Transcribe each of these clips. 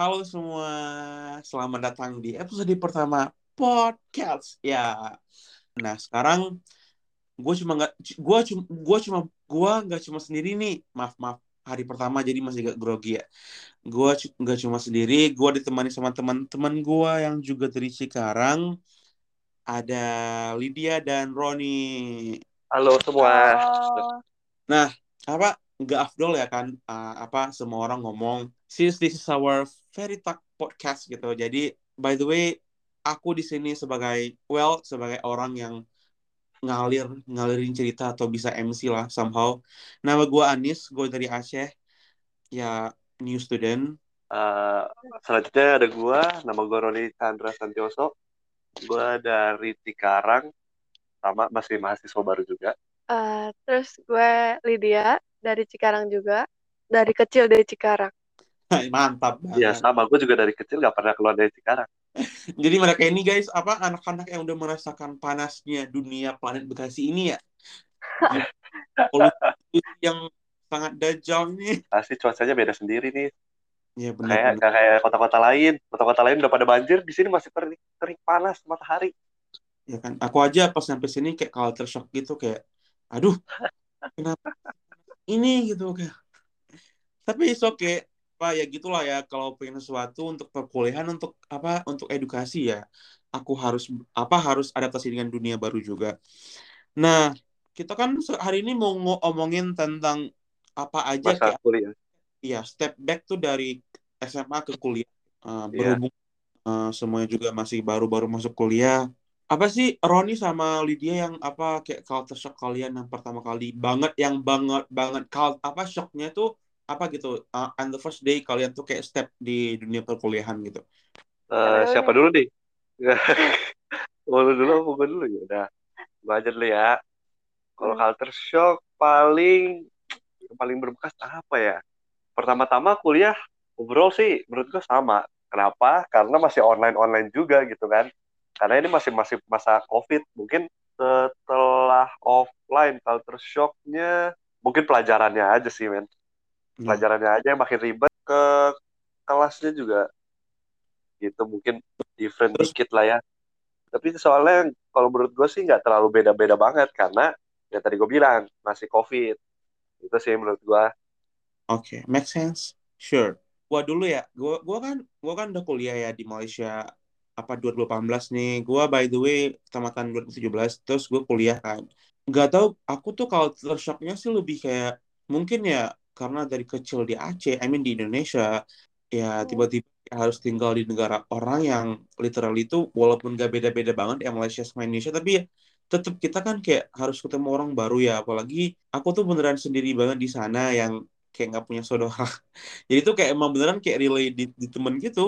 Halo semua, selamat datang di episode pertama podcast. Ya, nah sekarang gue cuma nggak, gue cuma, gue cuma, gue nggak cuma sendiri nih. Maaf maaf, hari pertama jadi masih gak grogi ya. Gue nggak cuma sendiri, gue ditemani sama teman-teman gue yang juga dari Cikarang. Ada Lydia dan Roni. Halo semua. Oh, Nah, apa nggak afdol ya kan uh, apa semua orang ngomong since this is our very talk podcast gitu. Jadi by the way aku di sini sebagai well sebagai orang yang ngalir ngalirin cerita atau bisa MC lah somehow. Nama gue Anis, gue dari Aceh. Ya new student. Eh, selanjutnya ada gua, nama gua Roni Chandra Santioso. Gua dari Cikarang, sama masih mahasiswa baru juga. Eh, terus gue Lydia dari Cikarang juga, dari kecil dari Cikarang. Mantap Iya banget. sama, gue juga dari kecil gak pernah keluar dari Cikarang. Jadi mereka ini guys apa anak-anak yang udah merasakan panasnya dunia planet Bekasi ini ya. Polusi yang sangat dajal nih. Pasti cuacanya beda sendiri nih. Ya Kayak benar-benar. nggak kayak kota-kota lain. Kota-kota lain udah pada banjir, di sini masih kering, kering panas matahari. Ya kan. Aku aja pas sampai sini kayak culture shock gitu kayak aduh kenapa ini gitu kayak. Tapi it's okay. Apa ya gitulah ya kalau pengen sesuatu untuk perkuliahan untuk apa untuk edukasi ya. Aku harus apa harus adaptasi dengan dunia baru juga. Nah, kita kan hari ini mau ngomongin tentang apa aja Masa kayak kuliah. ya step back tuh dari SMA ke kuliah. Uh, Iya. berhubung uh, semuanya juga masih baru-baru masuk kuliah. Apa sih Roni sama Lydia yang apa kayak culture shock kalian yang pertama kali banget yang banget banget cult apa shocknya tuh apa gitu uh, on the first day kalian tuh kayak step di dunia perkuliahan gitu. Eh, Siapa dulu nih? Lu dulu apa gue dulu ya? Udah, gue aja dulu ya. Kalau Hmm. culture shock paling paling berbekas apa ya? Pertama-tama kuliah overall sih menurut gue sama. Kenapa? Karena masih online-online juga gitu kan. Karena ini masih masih masa COVID. Mungkin setelah offline culture shocknya mungkin pelajarannya aja sih men. Ya. Pelajarannya aja yang makin ribet ke kelasnya juga gitu mungkin different Terus dikit lah ya. Tapi soalnya kalau menurut gue sih nggak terlalu beda-beda banget karena ya tadi gue bilang masih COVID. Itu sih menurut gue. oke, make sense. Sure. Gua dulu ya. Gua gua kan gua kan udah kuliah ya di Malaysia apa 2018 nih. Gua by the way tamatan 2017 terus gue kuliah kan. Nggak tahu aku tuh culture shocknya sih lebih kayak mungkin ya karena dari kecil di Aceh, I mean di Indonesia ya Hmm. tiba-tiba harus tinggal di negara orang yang literally itu walaupun gak beda-beda banget ya Malaysia sama Indonesia tapi ya tetap kita kan kayak harus ketemu orang baru ya apalagi aku tuh beneran sendiri banget di sana yang kayak nggak punya saudara jadi tuh kayak emang beneran kayak relay di, di temen gitu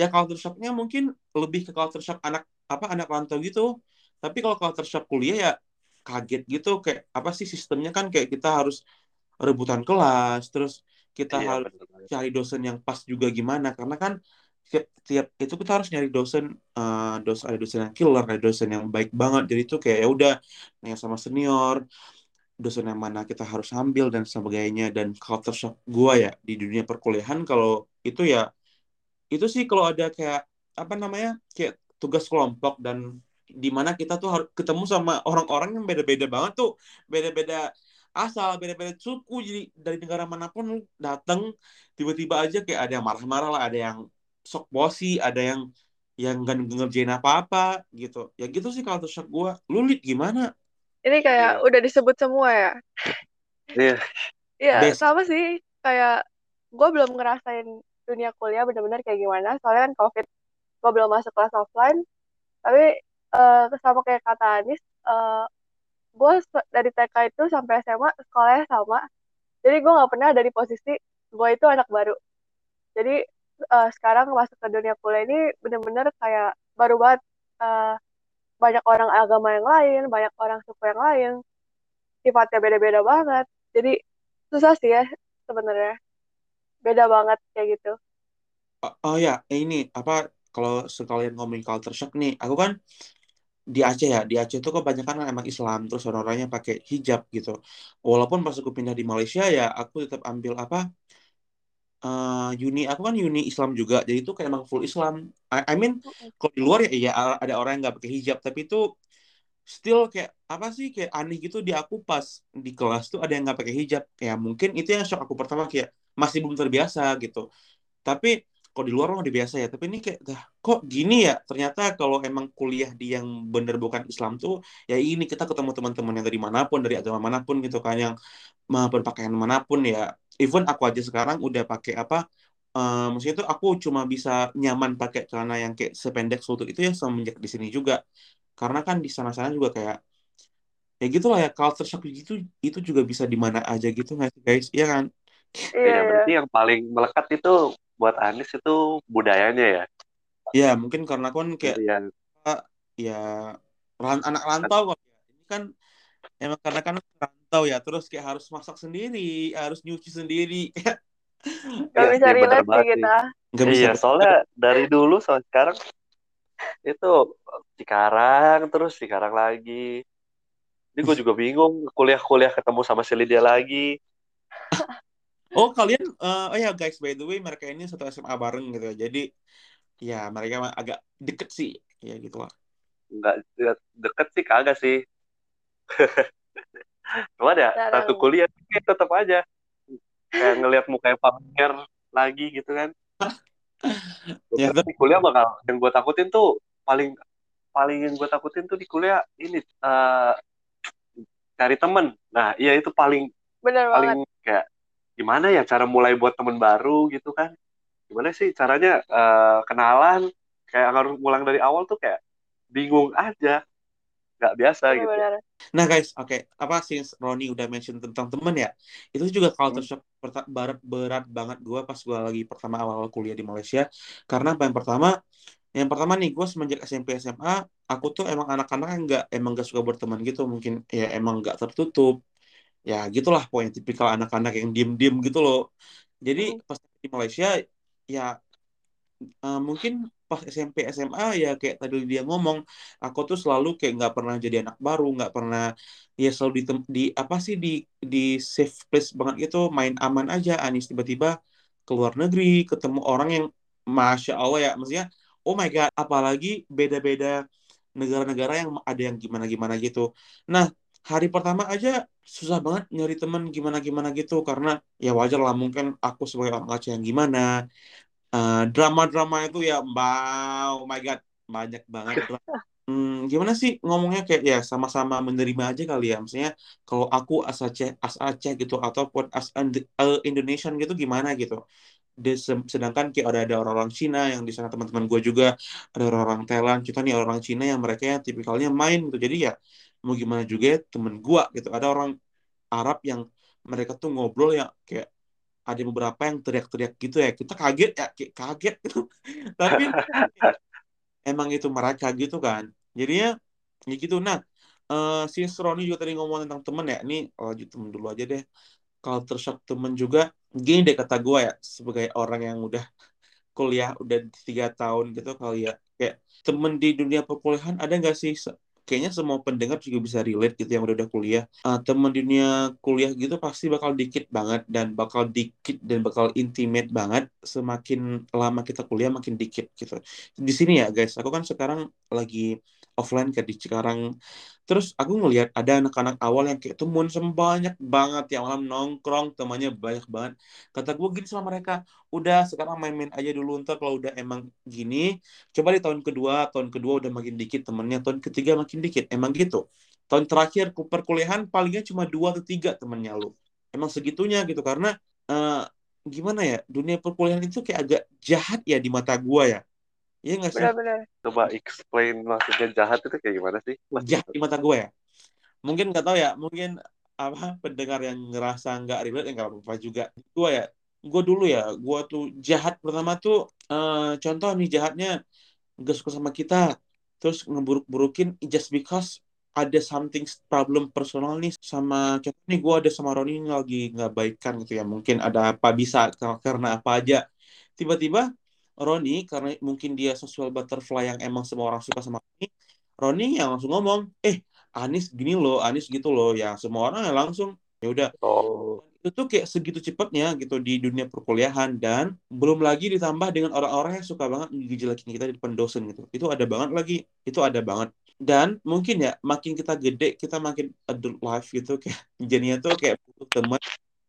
ya culture shocknya mungkin lebih ke culture shock anak apa anak rantau gitu. Tapi kalau culture shock kuliah ya kaget gitu. Kayak apa sih sistemnya? Kan kayak kita harus rebutan kelas terus kita Iya harus bener cari dosen yang pas juga gimana. Karena kan tiap, tiap itu kita harus nyari dosen eh dosen ada dosen yang killer ada dosen yang baik banget. Jadi itu kayak ya udah nanya sama senior dosen yang mana kita harus ambil dan sebagainya. Dan culture shock gua ya di dunia perkuliahan kalau itu ya itu sih kalau ada kayak apa namanya kayak tugas kelompok dan di mana kita tuh harus ketemu sama orang-orang yang beda-beda banget tuh beda-beda asal beda-beda suku jadi dari negara mana pun datang tiba-tiba aja kayak ada yang marah-marah lah ada yang sok bosi ada yang yang gak ngerjain apa-apa gitu ya gitu sih culture shock gua lu Lid, gimana Ini kayak Iya. udah disebut semua ya. Iya. Iya, best sama sih. Kayak gue belum ngerasain dunia kuliah bener-bener kayak gimana. Soalnya kan COVID, gue belum masuk kelas offline. Tapi eh, sama kayak kata Anis, eh gue dari TK itu sampai SMA sekolahnya sama. Jadi gue nggak pernah ada di posisi gue itu anak baru. Jadi eh, sekarang masuk ke dunia kuliah ini bener-bener kayak baru banget. Eh, banyak orang agama yang lain, banyak orang suku yang lain, sifatnya beda-beda banget. Jadi susah sih ya sebenarnya. Beda banget kayak gitu. oh, oh ya ini apa kalau sekalian ngomongin culture shock nih aku kan di Aceh ya di Aceh itu kebanyakan kan emang Islam terus orang-orangnya pakai hijab gitu. Walaupun pas aku pindah di Malaysia ya aku tetap ambil apa uh, uni aku kan uni Islam juga jadi itu kayak emang full Islam. I, I mean kalau di luar ya iya ada orang yang nggak pakai hijab tapi itu still kayak apa sih kayak aneh gitu di aku pas di kelas tuh ada yang nggak pakai hijab. Ya mungkin itu yang shock aku pertama kayak masih belum terbiasa gitu. Tapi kalau di luar udah biasa ya. Tapi ini kayak dah kok gini ya? Ternyata kalau emang kuliah di yang bener bukan Islam tuh ya ini kita ketemu teman-teman yang dari mana pun dari agama mana pun gitu kan yang berpakaian mana pun ya. Even aku aja sekarang udah pakai apa uh, maksudnya tuh aku cuma bisa nyaman pakai celana yang kayak sependek lutut itu ya semenjak di sini juga. Karena kan di sana-sana juga kayak ya gitulah ya culture shock gitu itu juga bisa di mana aja gitu nggak sih guys? Iya kan iya ya, berarti yang paling melekat itu buat Anis itu budayanya ya ya mungkin karena kan kayak ya, ya anak rantau kok ya ini kan emang karena kan rantau ya terus kayak harus masak sendiri harus nyuci sendiri Gak ya, bisa ya, relate sih kita. Gak bisa. Iya, soalnya dari dulu sampai sekarang itu sekarang terus sekarang lagi. Ini gue juga bingung kuliah-kuliah ketemu sama si Lydia lagi. oh kalian, uh, oh ya guys by the way mereka ini satu SMA bareng gitu ya. Jadi ya mereka agak deket sih, ya gitu lah. Enggak deket sih kagak sih. Cuma ada satu kuliah tetap aja kayak ngelihat mukanya familiar lagi gitu kan. ya, tapi kuliah bakal yang gue takutin tuh paling paling yang gue takutin tuh di kuliah ini uh, cari temen nah iya itu paling Bener paling banget. kayak gimana ya cara mulai buat temen baru gitu kan? Gimana sih caranya uh, kenalan? Kayak harus ngulang dari awal tuh kayak bingung aja. Nggak biasa Bener gitu. nah guys oke. Okay. apa sih Roni udah mention tentang temen ya? Itu juga kalau hmm. shock berat berat banget gue pas gue lagi pertama awal, awal kuliah di Malaysia. Karena yang pertama yang pertama nih gue semenjak SMP SMA aku tuh emang anak-anak yang nggak emang gak suka berteman gitu. Mungkin ya emang nggak tertutup ya gitulah pokoknya tipikal anak-anak yang diem-diem gitu loh. Jadi hmm. pas di Malaysia ya uh, mungkin pas SMP SMA ya kayak tadi dia ngomong aku tuh selalu kayak nggak pernah jadi anak baru nggak pernah ya selalu di, di apa sih di di safe place banget gitu main aman aja. Anis tiba-tiba keluar negeri ketemu orang yang masya Allah ya maksudnya oh my god apalagi beda-beda negara-negara yang ada yang gimana-gimana gitu. Nah hari pertama aja susah banget nyari teman gimana-gimana gitu. Karena ya wajar lah mungkin aku sebagai orang Aceh yang gimana. Uh, drama-drama itu ya wow oh my god banyak banget hmm, gimana sih ngomongnya? Kayak ya sama-sama menerima aja kali ya. Maksudnya kalau aku as Aceh as Aceh gitu ataupun as Indonesian gitu gimana gitu. Sedangkan kayak ada ada orang-orang Cina yang di sana teman-teman gue juga. Ada orang-orang Thailand kita nih orang Cina yang mereka yang tipikalnya main gitu. Jadi ya mau gimana juga ya, temen gue gitu. Ada orang Arab yang mereka tuh ngobrol yang kayak ada beberapa yang teriak-teriak gitu ya. Kita kaget ya kayak kaget gitu. Tapi emang itu mereka gitu kan. Jadinya ya gitu. Nah uh, si Roni juga tadi ngomong tentang temen ya. Ini lanjut temen dulu aja deh. Culture shock temen juga. Gini deh kata gue ya sebagai orang yang udah kuliah udah tiga tahun gitu kali ya. Kayak temen di dunia perkuliahan ada nggak sih kayaknya semua pendengar juga bisa relate gitu yang udah udah kuliah. Uh, teman dunia kuliah gitu pasti bakal dikit banget dan bakal dikit dan bakal intimate banget semakin lama kita kuliah makin dikit gitu. Di sini ya guys aku kan sekarang lagi offline kayak di Cikarang terus aku ngelihat ada anak-anak awal yang kayak temen banyak banget yang malam nongkrong temannya banyak banget. Kata gue gini sama mereka udah sekarang main-main aja dulu ntar kalau udah emang gini coba di tahun kedua tahun kedua udah makin dikit temennya tahun ketiga makin dikit. Emang gitu. Tahun terakhir perkuliahan palingnya cuma dua atau tiga temennya lu. Emang segitunya gitu karena uh, gimana ya dunia perkuliahan itu kayak agak jahat ya di mata gua ya Iya nggak sih? Benar-benar. Coba explain maksudnya jahat itu kayak gimana sih? Jahat di mata gue ya. Mungkin nggak tahu ya. Mungkin apa pendengar yang ngerasa nggak relate ya nggak apa-apa juga. Gue ya, gue dulu ya, gue tuh jahat pertama tuh uh, contoh nih jahatnya gak suka sama kita, terus ngeburuk-burukin just because ada something problem personal nih sama contoh nih gue ada sama Roni lagi nggak baikan gitu ya mungkin ada apa bisa karena apa aja tiba-tiba Roni karena mungkin dia sosial butterfly yang emang semua orang suka sama Roni Roni yang langsung ngomong eh Anis gini loh Anis gitu loh. Ya semua orang yang langsung ya udah. Oh. itu tuh kayak segitu cepatnya gitu di dunia perkuliahan dan belum lagi ditambah dengan orang-orang yang suka banget ngejelekin kita di depan dosen gitu. Itu ada banget lagi itu ada banget. Dan mungkin ya makin kita gede kita makin adult life gitu kayak jadinya tuh kayak butuh teman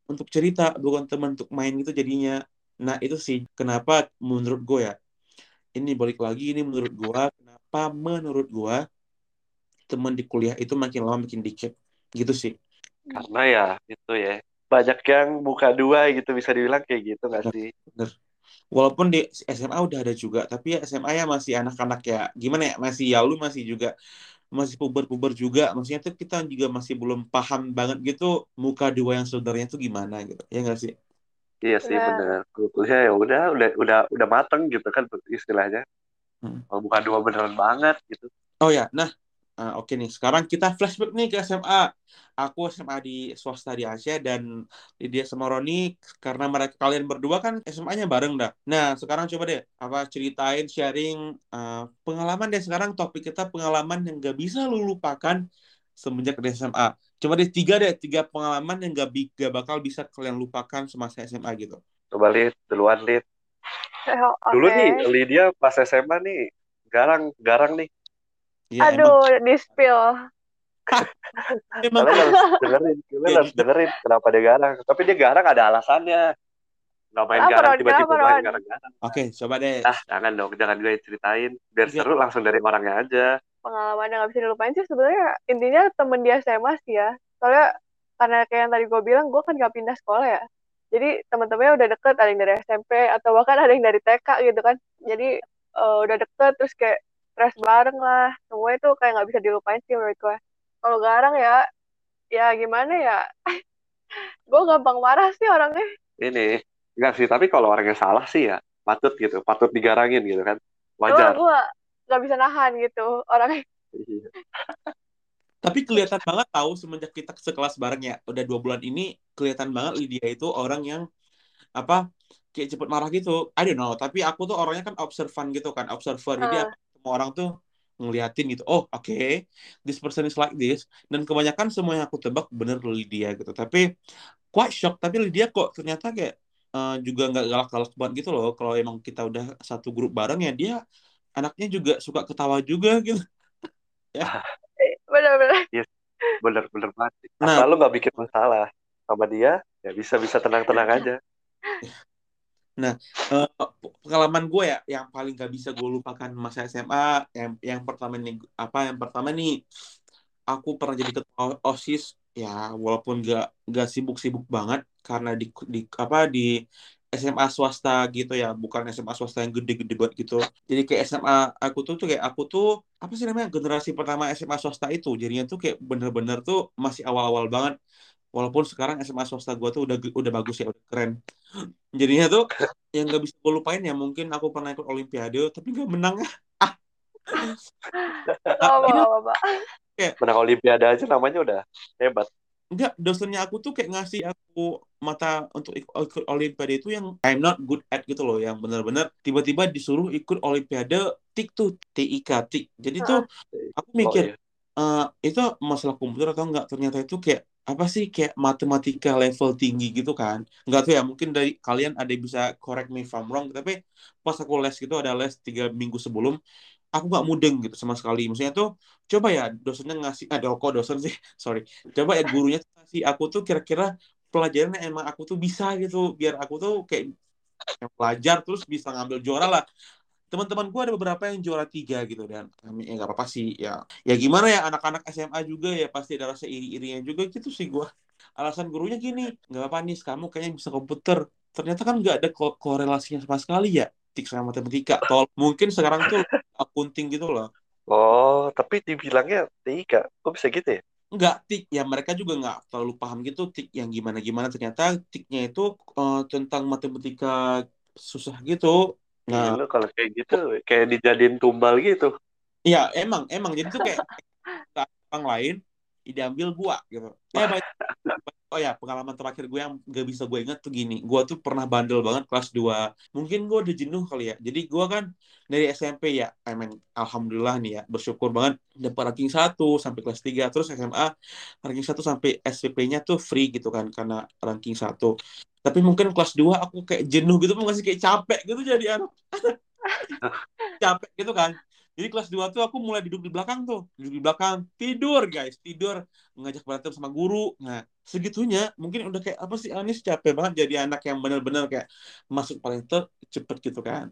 untuk cerita bukan teman untuk main gitu jadinya nah itu sih kenapa menurut gue ya ini balik lagi ini menurut gue kenapa menurut gue teman di kuliah itu makin lama makin dikit gitu sih. Karena ya itu ya banyak yang buka dua gitu bisa dibilang kayak gitu nggak sih? bener. Walaupun di SMA udah ada juga tapi ya SMA ya masih anak-anak ya gimana ya masih ya lu masih juga masih puber-puber juga maksudnya tuh kita juga masih belum paham banget gitu muka dua yang saudaranya tuh gimana gitu ya nggak sih iya sih Benar. benar kuliah ya udah udah udah udah mateng gitu kan istilahnya. Hmm. oh, bukan dua beneran banget gitu. Oh ya nah ah, oke nih. Sekarang kita flashback nih ke SMA aku SMA di swasta di Asia dan Lydia sama Roni karena mereka kalian berdua kan SMA-nya bareng dah. Nah sekarang coba deh apa ceritain sharing uh, pengalaman deh sekarang. Topik kita pengalaman yang gak bisa lu lupakan semenjak di SMA coba deh tiga deh tiga pengalaman yang gak, bi- gak bakal bisa kalian lupakan semasa SMA gitu. Coba lihat duluan lihat Eh, dulu Oke. nih Lydia pas SMA nih garang garang nih. Ya emang. Aduh, di spill. emang. Kalian harus dengerin kalian harus dengerin kenapa dia garang. Tapi dia garang ada alasannya. Nggak main Kenapa, garang tiba-tiba main garang-garang. Oke coba deh. Ah jangan dong jangan gue ceritain. Biar Iya. seru langsung dari orangnya aja Pengalaman yang gak bisa dilupain sih sebenarnya intinya temen di SMA sih ya. Soalnya karena kayak yang tadi gue bilang, gue kan gak pindah sekolah ya. Jadi teman-temannya udah deket, ada yang dari SMP atau bahkan ada yang dari TK gitu kan. Jadi eh, udah deket terus kayak stres bareng lah. Semua itu kayak nggak bisa dilupain sih menurut gue. Kalau garang ya, ya gimana ya? gue gampang marah sih orangnya. ini enggak sih tapi kalau orangnya salah sih ya patut gitu patut digarangin gitu kan wajar gue gak bisa nahan gitu orangnya. Iya. Tapi kelihatan banget tahu semenjak kita sekelas bareng ya, udah dua bulan ini kelihatan banget Lydia itu orang yang apa kayak cepet marah gitu. I don't know, tapi aku tuh orangnya kan observan gitu kan, observer. Jadi Ah. apa semua orang tuh ngeliatin gitu. Oh, oke. This person is like this. Dan kebanyakan semua yang aku tebak bener Lydia gitu. Tapi quite shock, tapi Lydia kok ternyata kayak eh, juga nggak galak-galak banget gitu loh. Kalau emang kita udah satu grup bareng ya dia anaknya juga suka ketawa juga gitu. Bener-bener. bener bener banget sih. Nah. asal lu nggak bikin masalah sama dia ya bisa bisa tenang tenang aja Eh, pengalaman gue ya yang paling gak bisa gue lupakan masa SMA yang yang pertama nih apa yang pertama nih aku pernah jadi ketua osis ya walaupun gak gak sibuk-sibuk banget karena di, di apa di SMA swasta gitu ya bukan SMA swasta yang gede-gede banget gitu. Jadi kayak SMA aku tuh tuh kayak aku tuh apa sih namanya generasi pertama SMA swasta itu. Jadinya tuh kayak bener-bener tuh masih awal-awal banget. Walaupun sekarang SMA swasta gue tuh udah udah bagus ya udah keren. Jadinya tuh yang gak bisa gue lupain ya mungkin aku pernah ikut olimpiade tapi gak menang. Oh, ini bapak-bapak. menang olimpiade aja namanya udah hebat enggak dosennya aku tuh kayak ngasih aku mata untuk ikut, ikut olimpiade itu yang I'm not good at gitu loh yang bener-bener tiba-tiba disuruh ikut olimpiade TIK tuh TIK TIK. Jadi tuh aku oh mikir iya. eh, itu masalah komputer atau enggak? Ternyata itu kayak apa sih kayak matematika level tinggi gitu kan? Nggak tuh ya mungkin dari kalian ada yang bisa correct me if I'm wrong tapi pas aku les gitu ada les tiga minggu sebelum aku nggak mudeng gitu sama sekali. Maksudnya tuh coba ya dosennya ngasih ada kok dosen sih sorry. Coba ya gurunya ngasih aku tuh kira-kira pelajaran emang aku tuh bisa gitu. Biar aku tuh kayak pelajar terus bisa ngambil juara lah. Teman-teman gue ada beberapa yang juara tiga gitu dan ya nggak apa-apa sih ya. Ya gimana ya anak-anak SMA juga ya pasti ada rasa iri-irinya juga gitu sih gue alasan gurunya gini nggak apa-apa nih kamu kayaknya bisa komputer. Ternyata kan nggak ada ko- korelasinya sama sekali ya tik sama matematika. Tol mungkin sekarang tuh akunting gitu loh. Oh tapi dibilangnya tiga kok bisa gitu ya? Enggak, tik ya mereka juga nggak terlalu paham gitu tik yang gimana gimana ternyata tiknya itu eh, tentang matematika susah gitu. Iya, nah lu kalau kayak gitu kayak dijadiin tumbal gitu. Ya emang emang. Jadi tuh kayak orang lain diambil gua gitu. Ya banyak, banyak oh ya pengalaman terakhir gue yang gak bisa gue ingat tuh gini. Gue tuh pernah bandel banget kelas 2 mungkin gue udah jenuh kali ya. Jadi gue kan dari SMP ya. I mean, alhamdulillah nih ya bersyukur banget. Dapat ranking 1 sampai kelas 3 terus SMA ranking 1 sampai SPP-nya tuh free gitu kan karena ranking 1 tapi mungkin kelas 2 aku kayak jenuh gitu masih kayak capek gitu jadi anak. Capek gitu kan jadi kelas 2 tuh aku mulai duduk di belakang tuh. Duduk di belakang, tidur guys, tidur. Ngajak berantem sama guru. Nah, segitunya mungkin udah kayak apa sih Anis capek banget jadi anak yang bener-bener kayak masuk paling cepet gitu kan.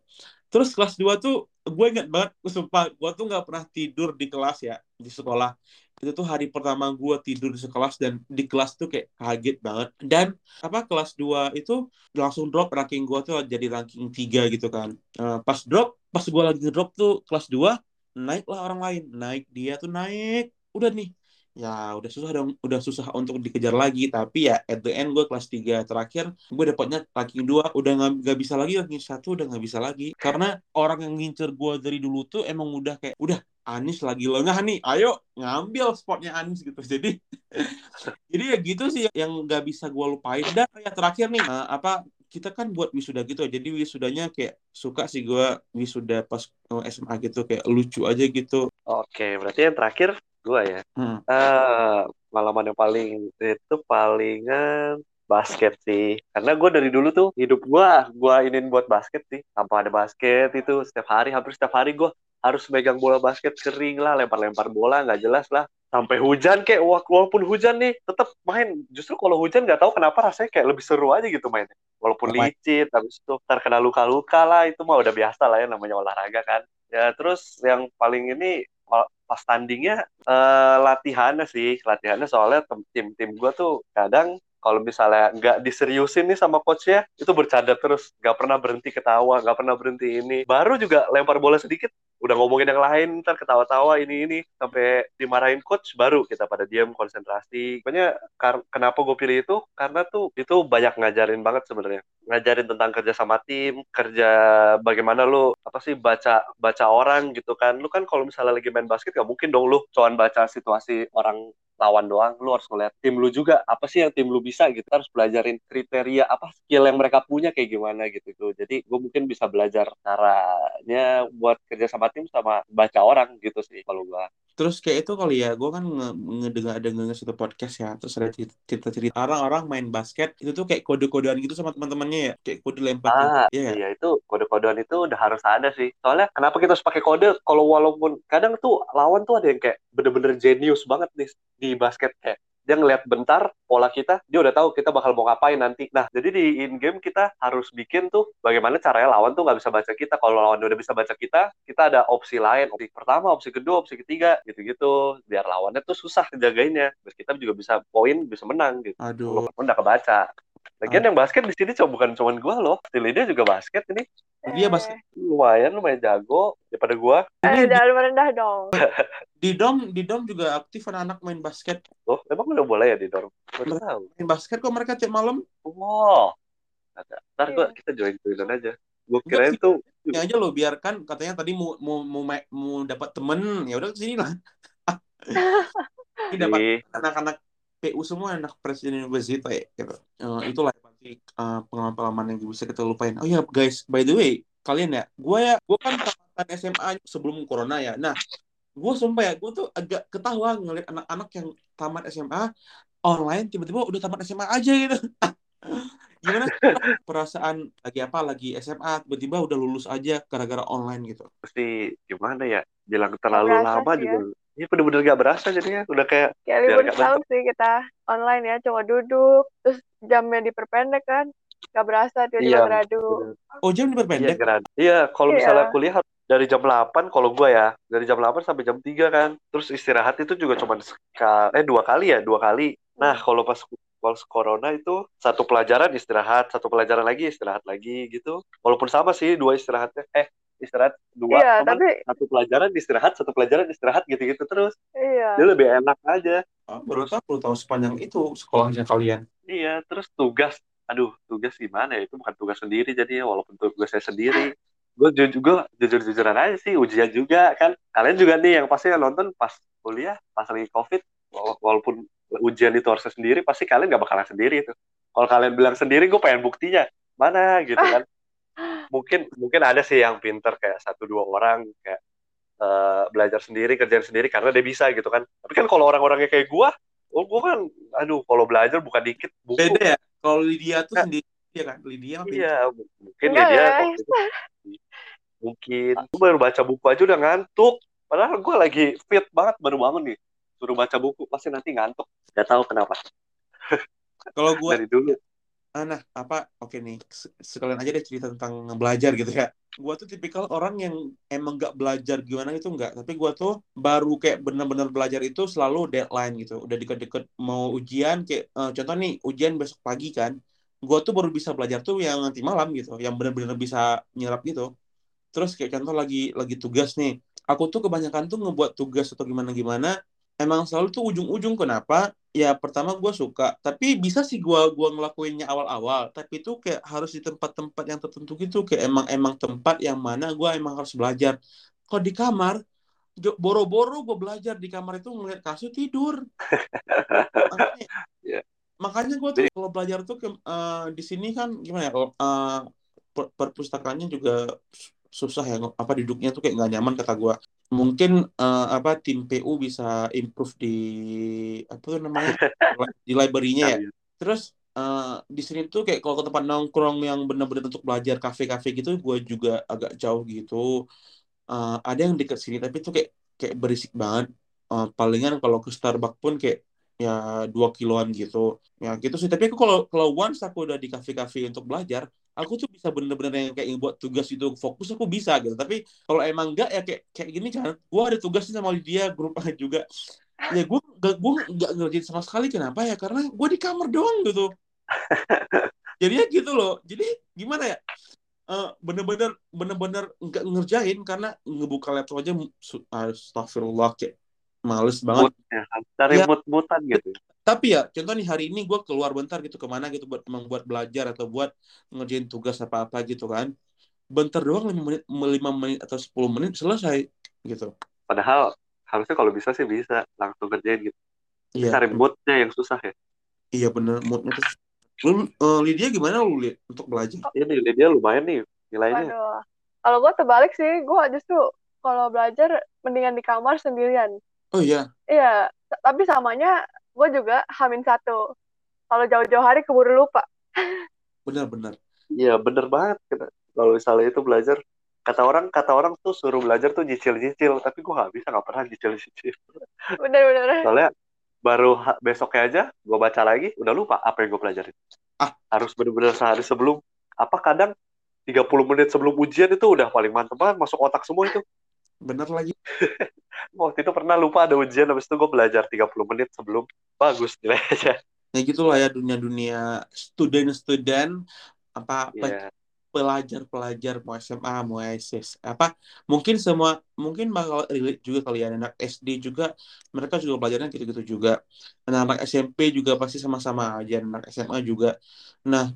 Terus kelas 2 tuh gue inget banget, sumpah gue tuh gak pernah tidur di kelas ya, di sekolah. Itu tuh hari pertama gue tidur di sekelas dan di kelas tuh kayak kaget banget. Dan apa kelas 2 itu langsung drop ranking gue tuh jadi ranking 3 gitu kan. Uh, pas drop pas gue lagi drop tuh kelas 2 naiklah orang lain. Naik dia tuh naik. Udah nih. Ya udah susah dong. Udah susah untuk dikejar lagi. Tapi ya at the end gue kelas 3 terakhir gue dapatnya ranking 2 udah nggak bisa lagi. Ranking satu udah nggak bisa lagi. Karena orang yang ngincer gue dari dulu tuh emang udah kayak udah Anis lagi lengah nih ayo ngambil spotnya Anis gitu. Jadi jadi ya gitu sih yang nggak bisa gue lupain. Dan ya terakhir nih uh, apa kita kan buat wisuda gitu jadi wisudanya kayak suka sih gue wisuda pas SMA gitu kayak lucu aja gitu. Oke berarti yang terakhir gue ya. Hmm. uh, pengalaman yang paling itu palingan basket sih. Karena gue dari dulu tuh hidup gue gue ingin buat basket sih. Tanpa ada basket itu setiap hari hampir setiap hari gue harus megang bola basket kering lah lempar-lempar bola nggak jelas lah. Sampai hujan kayak walaupun hujan nih tetap main. Justru kalau hujan nggak tahu kenapa rasanya kayak lebih seru aja gitu mainnya. Walaupun oh, licin habis itu terkena luka-luka lah itu mah udah biasa lah ya namanya olahraga kan. Ya terus yang paling ini pas tandingnya uh, latihannya sih latihannya soalnya tim tim gue tuh kadang kalau misalnya nggak diseriusin nih sama coachnya itu bercanda terus. Nggak pernah berhenti ketawa nggak pernah berhenti ini. Baru juga lempar bola sedikit udah ngomongin yang lain ntar ketawa-tawa ini ini sampai dimarahin coach baru kita pada diam konsentrasi. Pokoknya kenapa gue pilih itu? Karena tuh itu banyak ngajarin banget sebenarnya. Ngajarin tentang kerja sama tim kerja bagaimana lu apa sih baca baca orang gitu kan. Lu kan kalau misalnya lagi main basket gak mungkin dong lu cuman baca situasi orang lawan doang. Lu harus ngeliat tim lu juga. Apa sih yang tim lu bisa gitu? Harus belajarin kriteria apa skill yang mereka punya kayak gimana gitu tuh jadi gue mungkin bisa belajar caranya buat kerja sama tim sama baca orang gitu sih kalau gue terus kayak itu kali ya gue kan ngedengar nge satu podcast ya terus ada cerita cerita orang-orang main basket itu tuh kayak kode-kodean gitu sama teman-temannya ya kayak kode lempar ah, gitu. iya, iya itu kode-kodean itu udah harus ada sih. Soalnya kenapa kita harus pakai kode kalau walaupun kadang tuh lawan tuh ada yang kayak bener-bener jenius banget nih di basket kayak dia ngeliat bentar pola kita, dia udah tahu kita bakal mau ngapain nanti. Nah, jadi di in game kita harus bikin tuh bagaimana caranya lawan tuh nggak bisa baca kita. Kalau lawan udah bisa baca kita, kita ada opsi lain, opsi pertama, opsi kedua, opsi ketiga, gitu-gitu. Biar lawannya tuh susah jagainnya. Biar kita juga bisa poin, bisa menang gitu. Aduh. Udah kebaca. Lagian yang basket di sini cuma bukan cuma gue loh. dia juga basket ini. Dia basket. Lumayan, lumayan jago daripada gue. Eh, jangan merendah dong. di dom, di dom juga aktif anak-anak main basket. Oh, emang udah boleh ya di dom? tahu. Main basket kok mereka tiap malam. Wow. Ada. Ntar gua, iya. kita join joinan aja. Gue kira itu. Ya aja lo biarkan katanya tadi mau mau mau, mau dapat temen ya udah ke sini lah. Ini dapat anak-anak PU semua anak presiden university ya, gitu. Uh, itulah pasti uh, pengalaman-pengalaman yang bisa kita lupain. Oh ya guys, by the way, kalian ya, gue ya, gue kan tamatan SMA sebelum corona ya. Nah, gue sumpah ya, gue tuh agak ketawa ngeliat anak-anak yang tamat SMA online tiba-tiba udah tamat SMA aja gitu. Gimana perasaan lagi apa lagi SMA tiba-tiba udah lulus aja gara-gara online gitu? Pasti gimana ya? Bilang terlalu lama juga. Ya Iya bener-bener gak berasa jadinya. Udah kayak kayak libur tahun sih kita online ya cuma duduk terus jamnya diperpendek kan. Gak berasa dia iya, gradu oh jam diperpendek? Iya, iya kalau iya. misalnya kuliah dari jam 8 kalau gue ya dari jam 8 sampai jam 3 kan. Terus istirahat itu juga cuma sekali eh dua kali ya dua kali. Nah hmm. kalau pas kalau corona itu satu pelajaran istirahat satu pelajaran lagi istirahat lagi gitu. Walaupun sama sih dua istirahatnya. Eh istirahat dua iya, tapi satu pelajaran istirahat satu pelajaran istirahat gitu-gitu terus. Iya. dia lebih enak aja. Oh, baru tahu tahu sepanjang itu sekolahnya kalian. Iya terus tugas. Aduh tugas gimana ya? Itu bukan tugas sendiri jadi walaupun tugas saya sendiri. Gue juga jujur jujuran aja sih ujian juga kan. Kalian juga nih yang pasti yang nonton pas kuliah pas lagi covid walaupun ujian itu harusnya sendiri pasti kalian nggak bakalan sendiri itu kalau kalian bilang sendiri gue pengen buktinya. Mana gitu kan mungkin mungkin ada sih yang pinter kayak satu dua orang kayak uh, belajar sendiri kerjaan sendiri karena dia bisa gitu kan. Tapi kan kalau orang-orangnya kayak gue oh gue kan aduh kalau belajar bukan dikit buku. Beda ya kalau Lydia tuh nah, sendiri ya kan Lydia iya mungkin Lydia mungkin gue baru baca buku aja udah ngantuk. Padahal gue lagi fit banget baru bangun nih. Suruh baca buku pasti nanti ngantuk. Gak tahu kenapa. Kalau gue dari dulu ah, nah apa oke nih sekalian aja deh cerita tentang belajar gitu ya. Gue tuh tipikal orang yang emang gak belajar gimana itu enggak tapi gue tuh baru kayak bener-bener belajar itu selalu deadline gitu. Udah deket-deket mau ujian kayak uh, contoh nih ujian besok pagi kan. Gue tuh baru bisa belajar tuh yang nanti malam gitu yang bener-bener bisa nyerap gitu. Terus kayak contoh lagi lagi tugas nih. Aku tuh kebanyakan tuh ngebuat tugas atau gimana gimana emang selalu tuh ujung-ujung kenapa? Ya pertama gue suka tapi bisa sih gue gua ngelakuinnya awal-awal tapi itu kayak harus di tempat-tempat yang tertentu gitu kayak emang emang tempat yang mana gue emang harus belajar. Kok di kamar boro-boro gue belajar di kamar itu ngeliat kasur tidur. Makanya, yeah. makanya gue tuh kalau belajar tuh ke, uh, di sini kan gimana ya uh, per perpustakaannya juga susah ya apa duduknya tuh kayak nggak nyaman kata gue mungkin uh, apa tim PU bisa improve di apa tuh namanya di library-nya ya. Terus uh, di sini tuh kayak kalau ke tempat nongkrong yang benar-benar untuk belajar kafe-kafe gitu gue juga agak jauh gitu. Uh, ada yang dekat sini tapi tuh kayak kayak berisik banget. Uh, palingan kalau ke Starbucks pun kayak ya dua kiloan gitu. Ya gitu sih tapi aku kalau kalau once aku udah di kafe-kafe untuk belajar aku tuh bisa bener-bener yang kayak buat tugas itu fokus aku bisa gitu. Tapi kalau emang enggak ya kayak kayak gini kan gue ada tugasnya sama dia grup juga. Ya gue gak gue nggak ngerjain sama sekali kenapa ya? Karena gue di kamar doang gitu. Jadi ya gitu loh. Jadi gimana ya? Uh, bener-bener bener-bener nggak ngerjain karena ngebuka laptop aja astagfirullah kayak males banget. mood, ya, cari ya, mood-moodan gitu tapi ya contoh nih hari ini gue keluar bentar gitu ke mana gitu buat membuat belajar atau buat ngerjain tugas apa apa gitu kan. Bentar doang lima menit lima menit atau sepuluh menit selesai gitu. Padahal harusnya kalau bisa sih bisa langsung kerjain gitu. Iya. cari moodnya yang susah ya. Iya bener moodnya tuh lu uh, Lydia gimana lu lihat untuk belajar? Iya Lydia lumayan nih nilainya. Aduh. kalau gue terbalik sih gue justru kalau belajar mendingan di kamar sendirian oh iya. Iya tapi samanya gue juga hamin satu. Kalau jauh-jauh hari keburu lupa. Benar-benar iya bener banget. Kalau misalnya itu belajar kata orang kata orang tuh suruh belajar tuh nyicil-nyicil tapi gue gak bisa gak pernah nyicil-nyicil. Bener-bener soalnya baru besoknya aja gue baca lagi udah lupa apa yang gue pelajarin. Ah. Harus bener-bener sehari sebelum apa kadang 30 menit sebelum ujian itu udah paling mantep banget masuk otak semua itu. Bener lagi waktu itu pernah lupa ada ujian habis itu gue belajar 30 menit sebelum. Bagus nilainya ya gitulah ya dunia-dunia student-student apa yeah. pelajar-pelajar mau SMA mau SS apa mungkin semua mungkin bakal relate juga kalian anak SD juga mereka juga belajarnya gitu-gitu juga. Anak-anak SMP juga pasti sama-sama aja anak SMA juga. Nah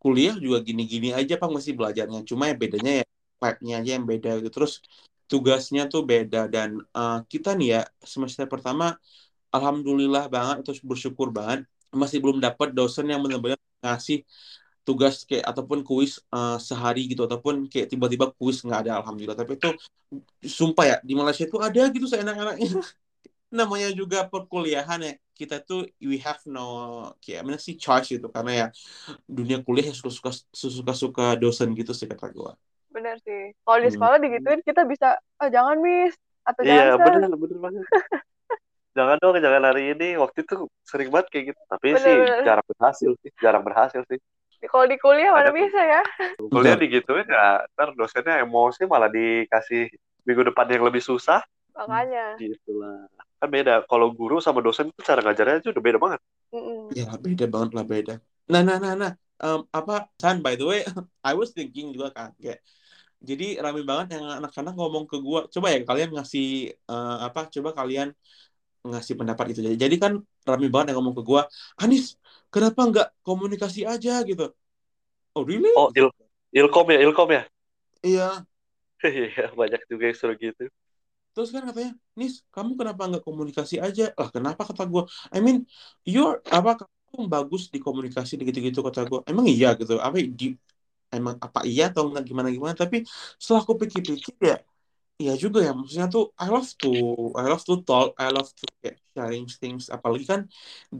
kuliah juga gini-gini aja pak masih belajarnya. Cuma ya bedanya ya vibe-nya aja yang beda gitu. Terus tugasnya tuh beda. Dan uh, kita nih ya semester pertama alhamdulillah banget terus bersyukur banget masih belum dapat dosen yang benar-benar ngasih tugas kayak ataupun kuis uh, sehari gitu ataupun kayak tiba-tiba kuis nggak ada alhamdulillah. Tapi itu sumpah ya di Malaysia itu ada gitu seenak-enaknya. Namanya juga perkuliahan ya kita tuh we have no kayak mana sih choice gitu. Karena ya dunia kuliah suka-suka suka-suka dosen gitu sih kata gue bener sih. Kalau di hmm. sekolah hmm. digituin kita bisa oh jangan miss atau iya, jangan bener bener banget. Jangan dong jangan hari ini. Waktu itu sering banget kayak gitu. Tapi bener, sih bener. jarang berhasil sih jarang berhasil sih. Kalau di kuliah mana bisa ya? Kuliah digituin ya ntar dosennya emosi malah dikasih minggu depan yang lebih susah. Makanya. Gitulah. Kan beda kalau guru sama dosen itu cara ngajarnya itu udah beda banget. Mm -mm. ya beda banget lah beda. Nah nah nah nah um, apa San by the way I was thinking juga kan kayak jadi rame banget yang anak-anak ngomong ke gue coba ya kalian ngasih uh, apa coba kalian ngasih pendapat itu jadi kan rame banget yang ngomong ke gue Anis kenapa nggak komunikasi aja? Gitu. Oh really? Oh il ilkom ya ilkom ya? Iya. Iya banyak juga yang suruh gitu. Terus kan katanya Nis kamu kenapa nggak komunikasi aja? Lah kenapa? kata gue I mean you're apa kamu bagus di komunikasi gitu-gitu kata gue emang iya? Gitu. Apa di emang apa iya atau enggak gimana gimana tapi setelah aku pikir-pikir ya Iya juga ya, maksudnya tuh I love to I love to talk, I love to kayak sharing things. Apalagi kan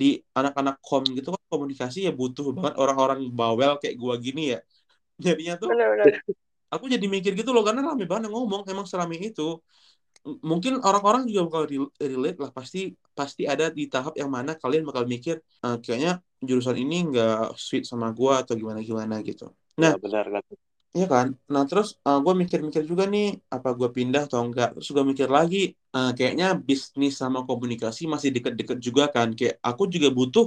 di anak-anak kom gitu kan komunikasi ya butuh banget orang-orang bawel kayak gua gini ya. Jadinya tuh aku jadi mikir gitu loh karena rame banget yang ngomong emang serame itu. Mungkin orang-orang juga bakal re- relate lah pasti pasti ada di tahap yang mana kalian bakal mikir "Eh, kayaknya jurusan ini nggak sweet sama gua atau gimana gimana gitu. Nah, Ya, benar kan. Iya kan? Nah terus gue mikir-mikir juga nih apa gue pindah atau enggak. Terus gue mikir lagi eh, kayaknya bisnis sama komunikasi masih deket-deket juga kan. Kayak aku juga butuh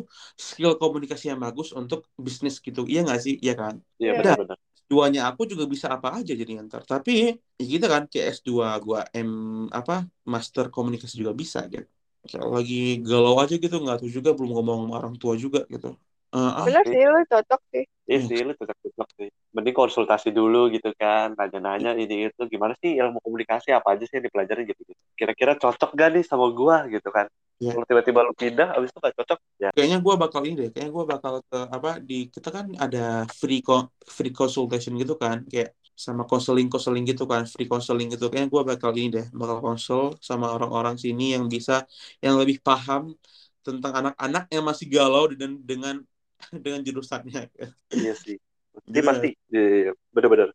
skill komunikasi yang bagus untuk bisnis gitu. Iya nggak sih? Iya kan? Iya Iya. benar-benar. Duanya aku juga bisa apa aja jadi ntar. Tapi ya gitu kan kayak S2 gue M apa master komunikasi juga bisa gitu. Kayak lagi galau aja gitu nggak tahu juga belum ngomong sama orang tua juga gitu. Eh, ah, Bener sih, lu cocok sih. Iya sih, lu cocok-cocok sih. Mending konsultasi dulu gitu kan, nanya-nanya ini itu gimana sih ilmu komunikasi apa aja sih yang dipelajari gitu. gitu. Kira-kira cocok gak nih sama gua gitu kan? Iya. Kalau tiba-tiba lu pindah, abis itu gak cocok, ya kayaknya gue bakal ini deh kayaknya gue bakal ke apa di kita kan ada free co- free consultation gitu kan kayak sama konseling konseling gitu kan free counseling gitu kayaknya gue bakal ini deh bakal konsul sama orang-orang sini yang bisa yang lebih paham tentang anak-anak yang masih galau dengan dengan dengan jurusannya iya sih. Ini Gitu. pasti, iya, iya, iya. bener-bener.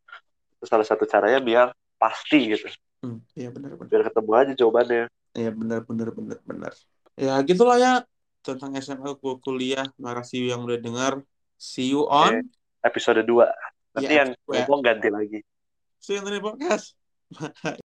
Itu salah satu caranya biar pasti gitu. Hmm, iya benar-benar Biar ketemu aja jawabannya. iya benar-benar benar-benar ya gitulah ya tentang SMA ku- kuliah makasih yang udah dengar see you on Episode 2. Nanti Iya, yang ngomong ganti lagi. see you on the podcast